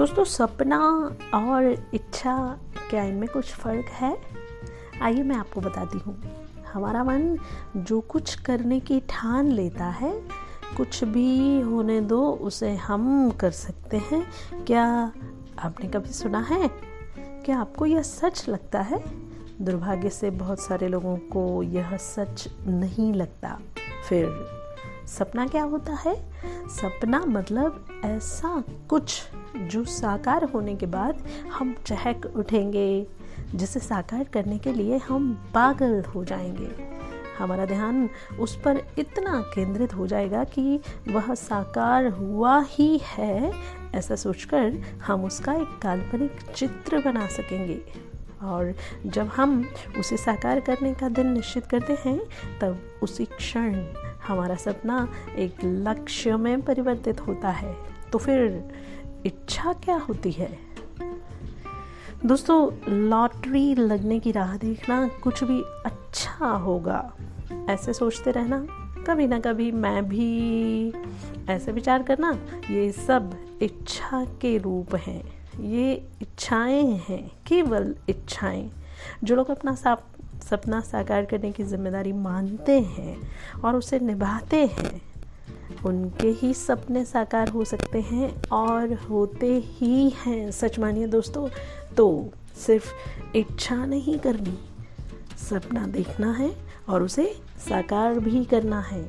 दोस्तों, सपना और इच्छा, क्या इनमें कुछ फ़र्क है? आइए मैं आपको बताती हूँ। हमारा मन जो कुछ करने की ठान लेता है, कुछ भी होने दो, उसे हम कर सकते हैं। क्या आपने कभी सुना है? क्या आपको यह सच लगता है? दुर्भाग्य से बहुत सारे लोगों को यह सच नहीं लगता। फिर सपना क्या होता है? सपना मतलब ऐसा कुछ जो साकार होने के बाद हम चहक उठेंगे, जिसे साकार करने के लिए हम पागल हो जाएँगे। हमारा ध्यान उस पर इतना केंद्रित हो जाएगा कि वह साकार हुआ ही है, ऐसा सोचकर हम उसका एक काल्पनिक चित्र बना सकेंगे। और जब हम उसे साकार करने का दिन निश्चित करते हैं, तब उसी क्षण हमारा सपना एक लक्ष्य में परिवर्तित होता है। तो फिर इच्छा क्या होती है? दोस्तों, लॉटरी लगने की राह देखना कुछ भी अच्छा होगा। ऐसे सोचते रहना, कभी ना कभी मैं भी ऐसे विचार करना, ये सब इच्छा के रूप हैं। ये इच्छाएँ हैं, केवल इच्छाएँ। जो लोग अपना साफ़, सपना साकार करने की ज़िम्मेदारी मानते हैं और उसे निभाते हैं, उनके ही सपने साकार हो सकते हैं और होते ही हैं। सच मानिए दोस्तों तो सिर्फ़ इच्छा नहीं करनी, सपना देखना है और उसे साकार भी करना है।